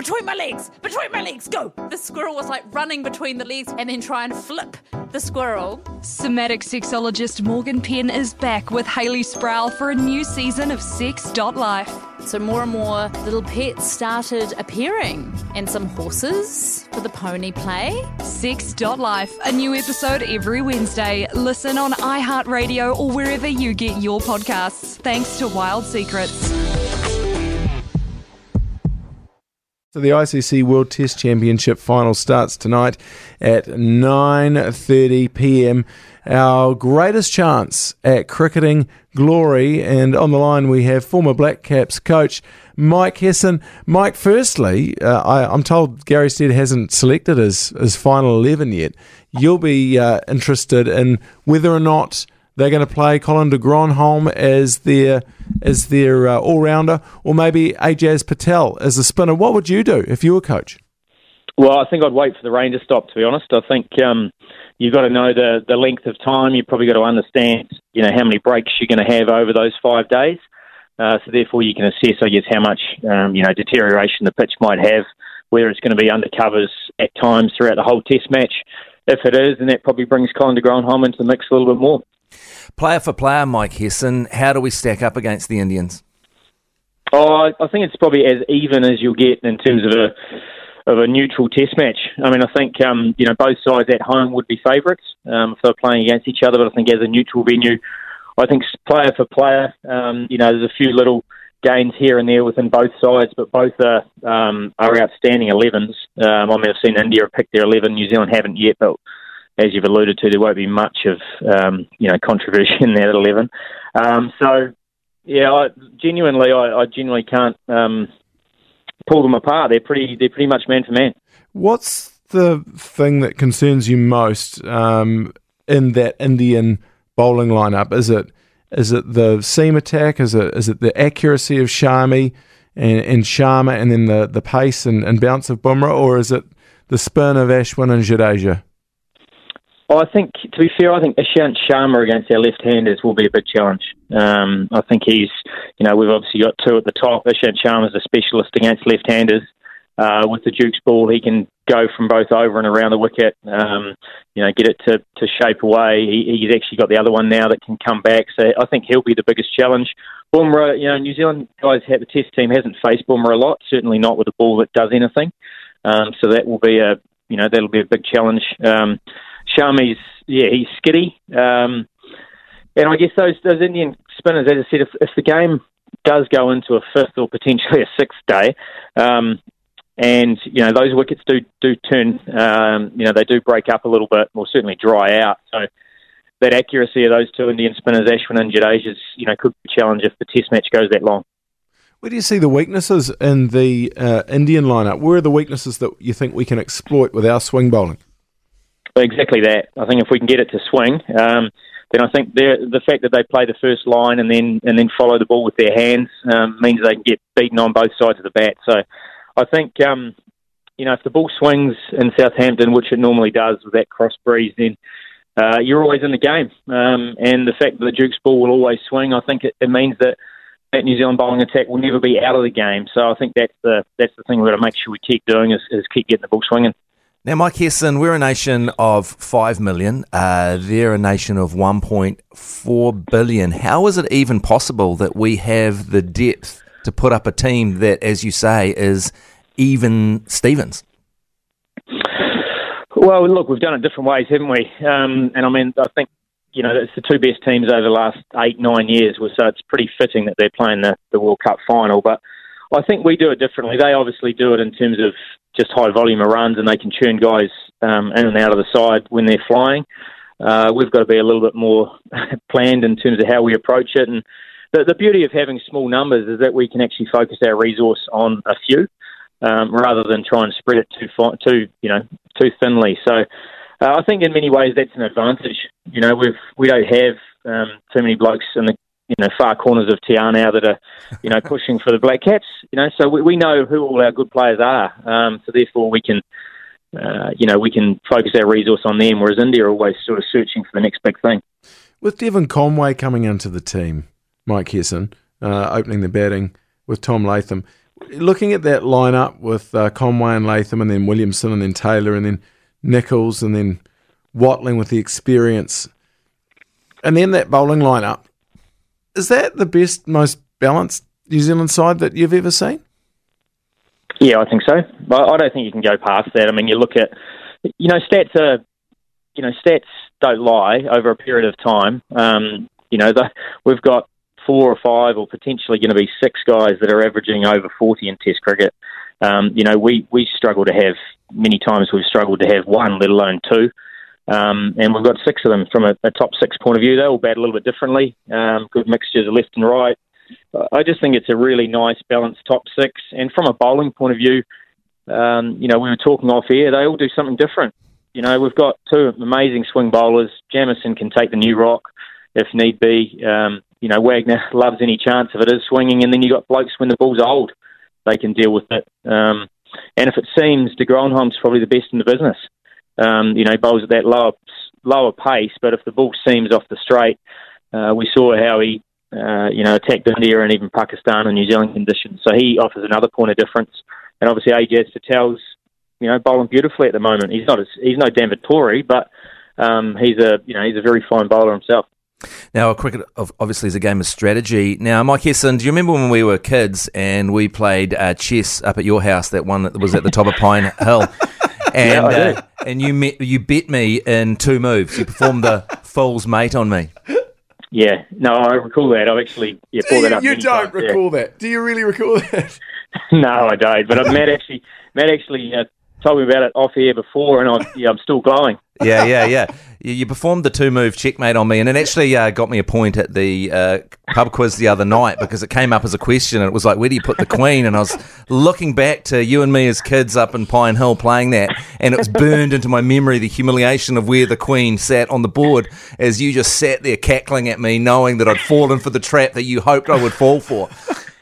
between my legs, between my legs, go. The squirrel was like running between the legs and then try and flip the squirrel. Somatic sexologist Morgan Penn is back with Hayley Sproul for a new season of Sex.life. So more and more little pets started appearing, and some horses for the pony play. Sex.life, a new episode every Wednesday. Listen on iHeartRadio or wherever you get your podcasts. Thanks to Wild Secrets. So the ICC World Test Championship final starts tonight at 9:30 p.m. Our greatest chance at cricketing glory, and on the line we have former Black Caps coach Mike Hesson. Mike, firstly, uh, I, am told Gary Stead hasn't selected his his final eleven yet. You'll be uh, interested in whether or not they're going to play Colin de Grandhomme as their as their uh, all rounder, or maybe Ajaz Patel as a spinner. What would you do if you were coach? Well, I think I'd wait for the rain to stop. To be honest, I think um, you've got to know the the length of time. You've probably got to understand, you know, how many breaks you're going to have over those five days. Uh, so therefore, you can assess, I guess, how much um, you know deterioration the pitch might have, whether it's going to be undercovers at times throughout the whole Test match. If it is, then that probably brings Colin de Grandhomme into the mix a little bit more. Player for player, Mike Hesson, how do we stack up against the Indians? Oh, I think it's probably as even as you'll get in terms of a of a neutral Test match. I mean, I think um, you know both sides at home would be favourites um, if they're playing against each other. But I think as a neutral venue, I think player for player, um, you know, there's a few little gains here and there within both sides, but both are um, are outstanding 11s. Um, I mean, I've seen India pick their 11, New Zealand haven't yet, but as you've alluded to, there won't be much of um, you know controversy in that eleven. Um, so yeah, I, genuinely, I, I genuinely can't um, pull them apart. They're pretty they're pretty much man for man. What's the thing that concerns you most um, in that Indian bowling lineup? Is it is it the seam attack? Is it is it the accuracy of Shami and, and Sharma, and then the the pace and, and bounce of Bumrah, or is it the spin of Ashwin and Jadeja? I think, to be fair, I think Ishant Sharma against our left-handers will be a big challenge. Um, I think he's, you know, we've obviously got two at the top. Ishant Sharma is a specialist against left-handers. Uh, with the Duke's ball, he can go from both over and around the wicket. Um, you know, get it to, to shape away. He, he's actually got the other one now that can come back. So I think he'll be the biggest challenge. Bumrah, you know, New Zealand guys, have the test team hasn't faced Bumrah a lot. Certainly not with a ball that does anything. Um, so that will be a, you know, that'll be a big challenge. Um, Shami's, yeah, he's skitty. Um, and I guess those those Indian spinners, as I said, if, if the game does go into a fifth or potentially a sixth day, um, and you know those wickets do do turn, um, you know they do break up a little bit, or certainly dry out. So that accuracy of those two Indian spinners, Ashwin and Jadeja, you know could be a challenge if the Test match goes that long. Where do you see the weaknesses in the uh, Indian lineup? Where are the weaknesses that you think we can exploit with our swing bowling? Exactly that. I think if we can get it to swing, um, then I think the fact that they play the first line and then and then follow the ball with their hands um, means they can get beaten on both sides of the bat. So I think um, you know if the ball swings in Southampton, which it normally does with that cross breeze, then uh, you're always in the game. Um, and the fact that the Duke's ball will always swing, I think it, it means that that New Zealand bowling attack will never be out of the game. So I think that's the that's the thing we've got to make sure we keep doing is, is keep getting the ball swinging. Now, Mike Hesson, we're a nation of 5 million. Uh, they're a nation of 1.4 billion. How is it even possible that we have the depth to put up a team that, as you say, is even Stevens? Well, look, we've done it different ways, haven't we? Um, and I mean, I think, you know, it's the two best teams over the last eight, nine years, so it's pretty fitting that they're playing the, the World Cup final. But I think we do it differently. They obviously do it in terms of just high volume of runs and they can churn guys um, in and out of the side when they're flying. Uh, we've got to be a little bit more planned in terms of how we approach it. And the, the beauty of having small numbers is that we can actually focus our resource on a few um, rather than try and spread it too too you know too thinly. So uh, I think in many ways that's an advantage. You know, we've we don't have um, too many blokes in the you know far corners of Te Anau that are you know pushing for the Black Caps. You know, so we, we know who all our good players are. Um, so therefore we can. Uh, you know, we can focus our resource on them, whereas India are always sort of searching for the next big thing. With Devon Conway coming into the team, Mike Hesson, uh, opening the batting with Tom Latham, looking at that lineup with uh, Conway and Latham, and then Williamson, and then Taylor, and then Nichols, and then Watling with the experience, and then that bowling lineup. Is that the best, most balanced New Zealand side that you've ever seen? Yeah, I think so. I don't think you can go past that. I mean, you look at, you know, stats are, you know, stats don't lie over a period of time. Um, you know, the, we've got four or five, or potentially going to be six guys that are averaging over 40 in Test cricket. Um, you know, we, we struggle to have, many times we've struggled to have one, let alone two. Um, and we've got six of them from a, a, top six point of view. They all bat a little bit differently, um, good mixtures of left and right. I just think it's a really nice, balanced top six. And from a bowling point of view, um, you know, we were talking off air, they all do something different. You know, we've got two amazing swing bowlers. Jamieson can take the new rock if need be. Um, you know, Wagner loves any chance of it is swinging, and then you've got blokes when the ball's old, they can deal with it. Um, and if it seams de Grandhomme's probably the best in the business, um, you know, bowls at that lower lower pace, but if the ball seams off the straight, uh, we saw how he, uh, you know, attacked India and even Pakistan in New Zealand conditions. So he offers another point of difference. And obviously, Ajaz Patel's, you know, bowling beautifully at the moment. He's not a, he's no Dan Vettori, but um, he's a you know he's a very fine bowler himself. Now, cricket obviously is a game of strategy. Now, Mike Hesson, do you remember when we were kids and we played uh, chess up at your house? That one that was at the top of Pine Hill, and yeah, uh, and you met, you bet me in two moves. You performed the fool's mate on me. Yeah, no, I recall that. I've actually yeah, pulled that up. You don't times, recall yeah. that? Do you really recall that? no, I don't. But Matt actually, Matt actually uh, told me about it off air before, and I'm, yeah, I'm still glowing. yeah, yeah, yeah. You performed the two move checkmate on me, and it actually uh, got me a point at the uh, pub quiz the other night because it came up as a question. And it was like, where do you put the queen? And I was looking back to you and me as kids up in Pine Hill playing that, and it was burned into my memory the humiliation of where the queen sat on the board as you just sat there cackling at me, knowing that I'd fallen for the trap that you hoped I would fall for.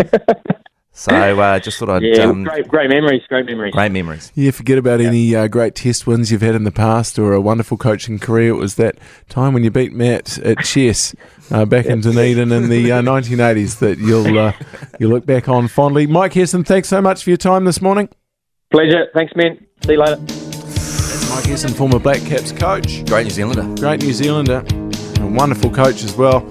So uh, just thought I'd. Yeah, um, great, great memories, great memories. Great memories. Yeah, forget about yeah. any uh, great test wins you've had in the past or a wonderful coaching career. It was that time when you beat Matt at chess uh, back in Dunedin in the 1980s uh, that you'll uh, you'll look back on fondly. Mike Hesson, thanks so much for your time this morning. Pleasure. Thanks, man. See you later. That's Mike Hesson, former Black Caps coach. Great New Zealander. Great New Zealander. A wonderful coach as well.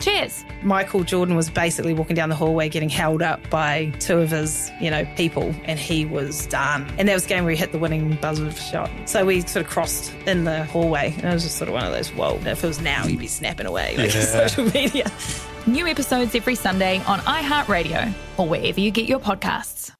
Cheers. Michael Jordan was basically walking down the hallway getting held up by two of his, you know, people, and he was done. And that was the game where he hit the winning buzzer shot. So we sort of crossed in the hallway, and it was just sort of one of those, whoa, if it was now, you'd be snapping away like yeah. social media. New episodes every Sunday on iHeartRadio or wherever you get your podcasts.